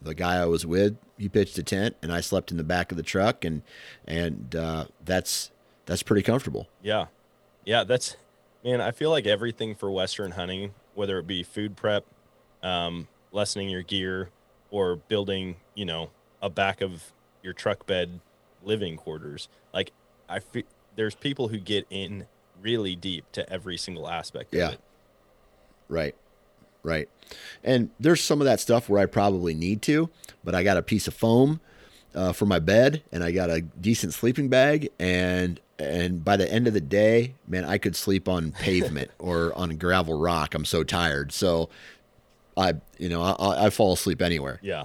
the guy I was with, he pitched a tent, and I slept in the back of the truck, and and uh, that's that's pretty comfortable. Yeah. Yeah, that's man, I feel like everything for western hunting, whether it be food prep, um, lessening your gear, or building, you know, a back of your truck bed living quarters. Like I feel there's people who get in really deep to every single aspect Yeah. of it. Right. Right. And there's some of that stuff where I probably need to, but I got a piece of foam uh, for my bed and I got a decent sleeping bag and and by the end of the day, man, I could sleep on <laughs> pavement or on gravel rock. I'm so tired. So I, you know, I, I fall asleep anywhere. Yeah.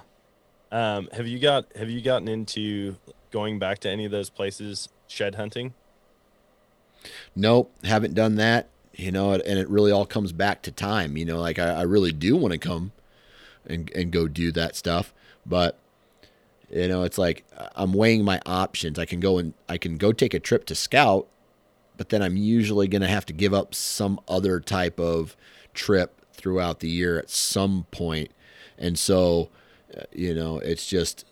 Um, have you got have you gotten into going back to any of those places shed hunting? Nope, haven't done that. You know, and it really all comes back to time. You know, like I, I really do want to come and and go do that stuff, but you know, it's like I'm weighing my options. I can go and I can go take a trip to scout, but then I'm usually going to have to give up some other type of trip throughout the year at some point. And so, uh, you know, it's just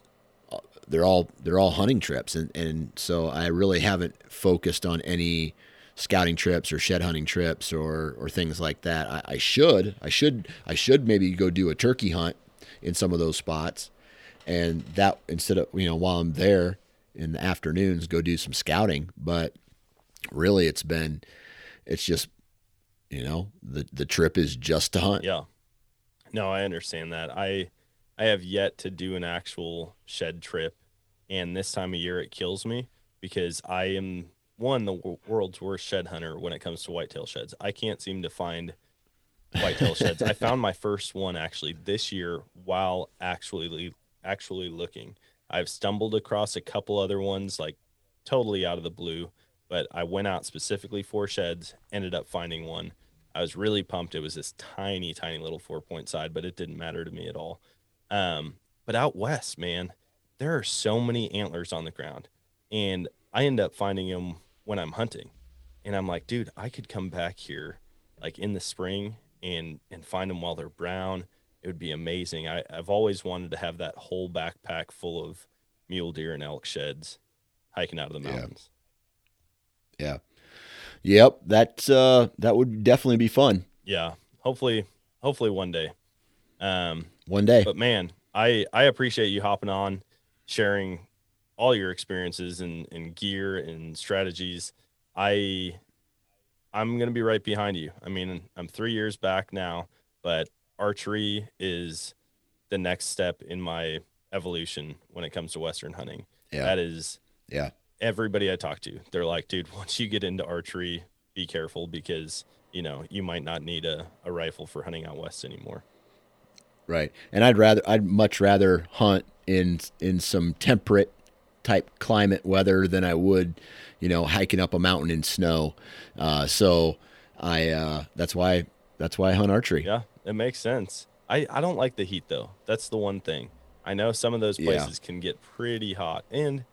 uh, they're all they're all hunting trips and and so I really haven't focused on any scouting trips or shed hunting trips or or things like that. I, I should I should I should maybe go do a turkey hunt in some of those spots and that instead of you know while I'm there in the afternoons go do some scouting but really it's been it's just you know the the trip is just to hunt Yeah. No, I understand that. I I have yet to do an actual shed trip, and this time of year it kills me because I am one the world's worst shed hunter when it comes to whitetail sheds. I can't seem to find whitetail sheds. I found my first one actually this year while actually actually looking. I've stumbled across a couple other ones like totally out of the blue, but I went out specifically for sheds, ended up finding one. I was really pumped. It was this tiny, tiny little four point side, but it didn't matter to me at all. Um, but out west, man, there are so many antlers on the ground, and I end up finding them when I'm hunting, and I'm like, dude, I could come back here like in the spring and and find them while they're brown. It would be amazing. I, I've always wanted to have that whole backpack full of mule deer and elk sheds hiking out of the Yeah. mountains. yeah yep that's uh that would definitely be fun Yeah. Hopefully, hopefully one day. Um, one day but man, I I appreciate you hopping on, sharing all your experiences and, and gear and strategies. I I'm gonna be right behind you. I mean, I'm three years back now, but archery is the next step in my evolution when it comes to western hunting. yeah That is yeah everybody I talk to, they're like, dude, once you get into archery, be careful because you know you might not need a, a rifle for hunting out west anymore. Right. And I'd rather I'd much rather hunt in in some temperate type climate weather than I would, you know, hiking up a mountain in snow. Uh, so I uh, that's why that's why I hunt archery. Yeah, it makes sense. I, I don't like the heat though. That's the one thing. I know some of those Yeah. places can get pretty hot, and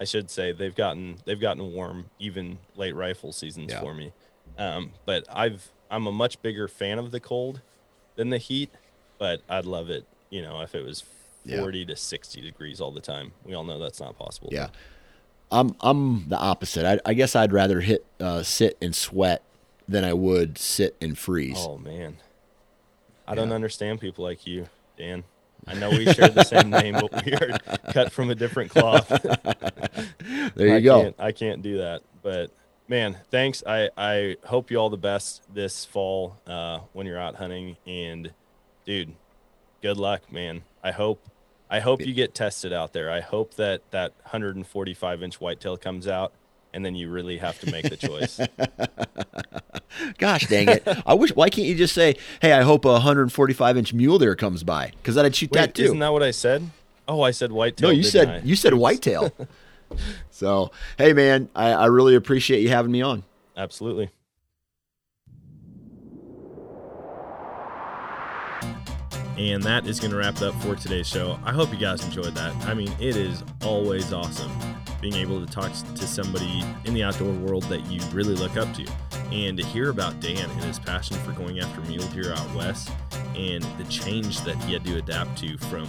I should say they've gotten they've gotten warm even late rifle seasons Yeah. for me. Um, but I've I'm a much bigger fan of the cold than the heat, but I'd love it. You know, if it was Yeah. 40 to 60 degrees all the time. We all know that's not possible. Yeah. I'm I'm the opposite. I, I guess I'd rather hit uh, sit and sweat than I would sit and freeze. Oh man, I don't understand people like you, Dan. I know we share the same name, but we are cut from a different cloth. <laughs> there you I go. Can't, I can't do that. But man, thanks. I I hope you all the best this fall uh, when you're out hunting. And dude, good luck, man. I hope I hope you get tested out there. I hope that that 145 inch whitetail comes out, and then you really have to make the choice. <laughs> Gosh dang it! I wish. Why can't you just say, "Hey, I hope a 145 inch mule deer comes by," because I'd shoot Wait, that too. isn't that what I said? Oh, I said whitetail. no, you said I? you said <laughs> whitetail. so, hey man, I, I really appreciate you having me on. Absolutely. And that is going to wrap it up for today's show. I hope you guys enjoyed that. I mean, it is always awesome being able to talk to somebody in the outdoor world that you really look up to and to hear about Dan and his passion for going after mule deer out west and the change that he had to adapt to from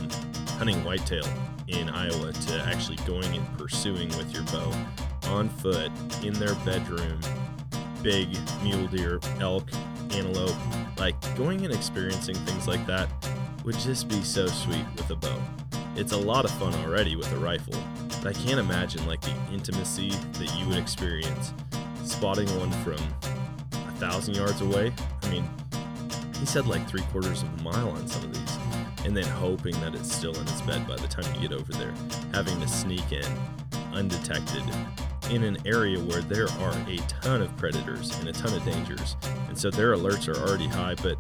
hunting whitetail in Iowa to actually going and pursuing with your bow on foot in their bedroom big mule deer, elk, antelope. Like going and experiencing things like that would just be so sweet with a bow. It's a lot of fun already with a rifle, but I can't imagine like the intimacy that you would experience spotting one from a thousand yards away. I mean, he said like three quarters of a mile on some of these, and then hoping that it's still in its bed by the time you get over there, having to sneak in undetected in an area where there are a ton of predators and a ton of dangers. And so their alerts are already high, but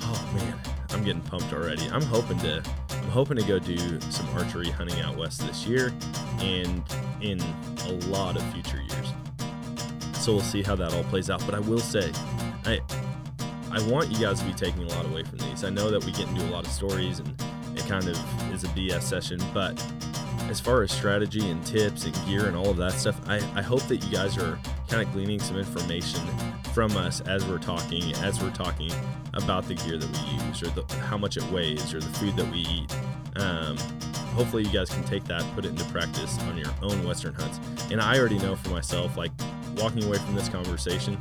oh man, I'm getting pumped already. I'm hoping to I'm hoping to go do some archery hunting out west this year and in a lot of future years. So we'll see how that all plays out. But I will say, I I want you guys to be taking a lot away from these. I know that we get into a lot of stories and it kind of is a BS session, but as far as strategy and tips and gear and all of that stuff, I, I hope that you guys are kind of gleaning some information from us as we're talking, as we're talking about the gear that we use or the, how much it weighs or the food that we eat. Um, hopefully, you guys can take that, put it into practice on your own Western hunts. And I already know for myself, like walking away from this conversation,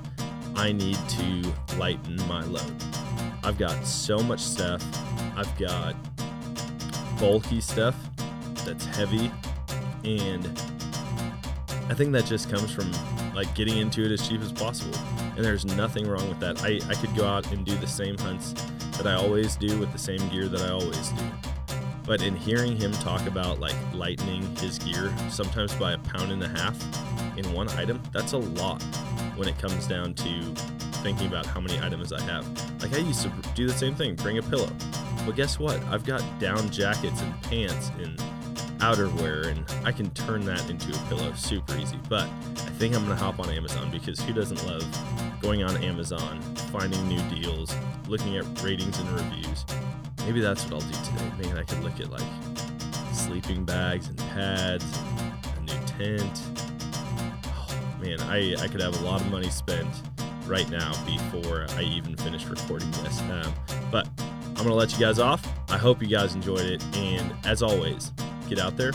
I need to lighten my load. I've got so much stuff. I've got bulky stuff that's heavy and I think that just comes from like getting into it as cheap as possible. And there's nothing wrong with that. I, I could go out and do the same hunts that I always do with the same gear that I always do. But in hearing him talk about like lightening his gear, sometimes by a pound and a half in one item, that's a lot when it comes down to thinking about how many items I have. Like I used to do the same thing, bring a pillow. But guess what? I've got down jackets and pants and outerwear and I can turn that into a pillow super easy. But I think I'm gonna hop on Amazon because who doesn't love going on Amazon, finding new deals, looking at ratings and reviews. Maybe that's what I'll do today. Maybe I could look at like sleeping bags and pads, a new tent. Oh, man, I, I could have a lot of money spent right now before I even finish recording this. Um, but I'm going to let you guys off. I hope you guys enjoyed it. And as always, get out there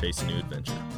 chase a new adventure.